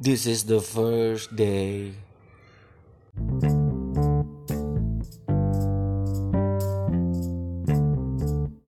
This is the first day.